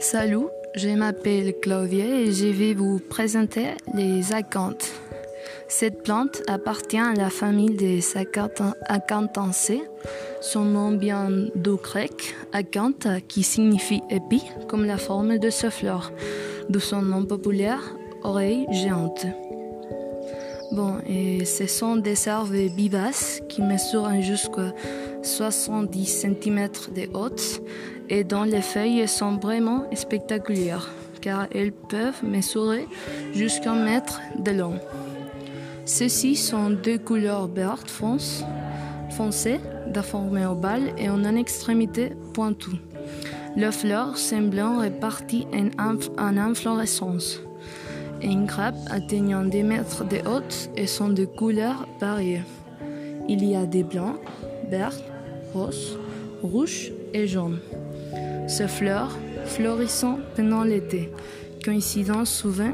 Salut, je m'appelle Claudia et je vais vous présenter les acanthes. Cette plante appartient à la famille des acanthaceae. Son nom vient du grec acanthe qui signifie épi comme la forme de ce fleur, d'où son nom populaire oreille géante. Bon, ce sont des arbres vivaces qui mesurent jusqu'à 70 cm de haute et dont les feuilles sont vraiment spectaculaires car elles peuvent mesurer jusqu'à un mètre de long. Ceux-ci sont deux couleurs vert fonce, foncé, de forme ovale et en une extrémité pointue. Leurs fleurs semblent réparties en, en inflorescence. Une grappe atteignant des mètres de haute et sont de couleurs variées. Il y a des blancs, verts, roses, rouges et jaunes. Ces fleurs fleurissant pendant l'été, coïncidant souvent,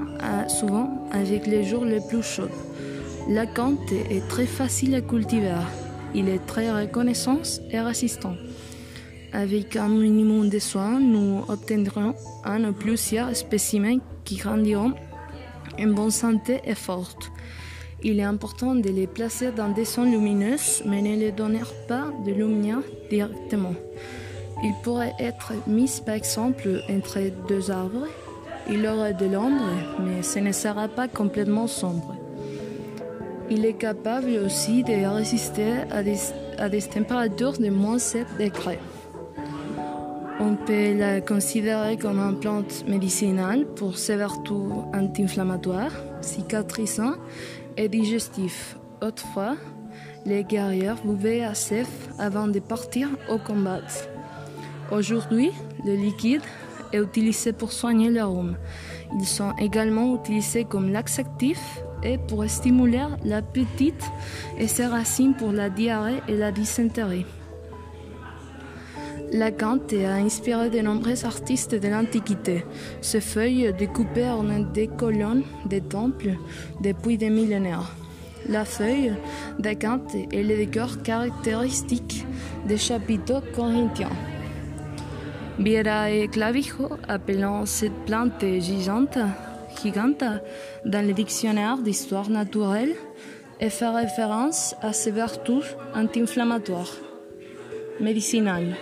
souvent avec les jours les plus chauds. La cante est très facile à cultiver. Il est très reconnaissant et résistant. Avec un minimum de soins, nous obtiendrons un ou plusieurs spécimens qui grandiront en bonne santé et forte. Il est important de les placer dans des zones lumineuses, mais ne les donner pas de lumière directement. Il pourrait être mis par exemple entre deux arbres. Il aura de l'ombre, mais ce ne sera pas complètement sombre. Il est capable aussi de résister à des, à des températures de moins 7 degrés. On peut la considérer comme une plante médicinale pour ses vertus anti-inflammatoires, cicatrisants et digestifs. Autrefois, les guerriers buvaient à avant de partir au combat. Aujourd'hui, le liquide est utilisé pour soigner les rhume. Ils sont également utilisés comme laxatif et pour stimuler l'appétit et ses racines pour la diarrhée et la dysenterie. La Kante a inspiré de nombreux artistes de l'Antiquité. Ses feuilles découpées ornent des colonnes, des temples depuis des millénaires. La feuille de Kante est le décor caractéristique des chapiteaux corinthiens. Viera et Clavijo, appelant cette plante gigante, gigante dans le dictionnaire d'histoire naturelle, et fait référence à ses vertus anti-inflammatoires, médicinales.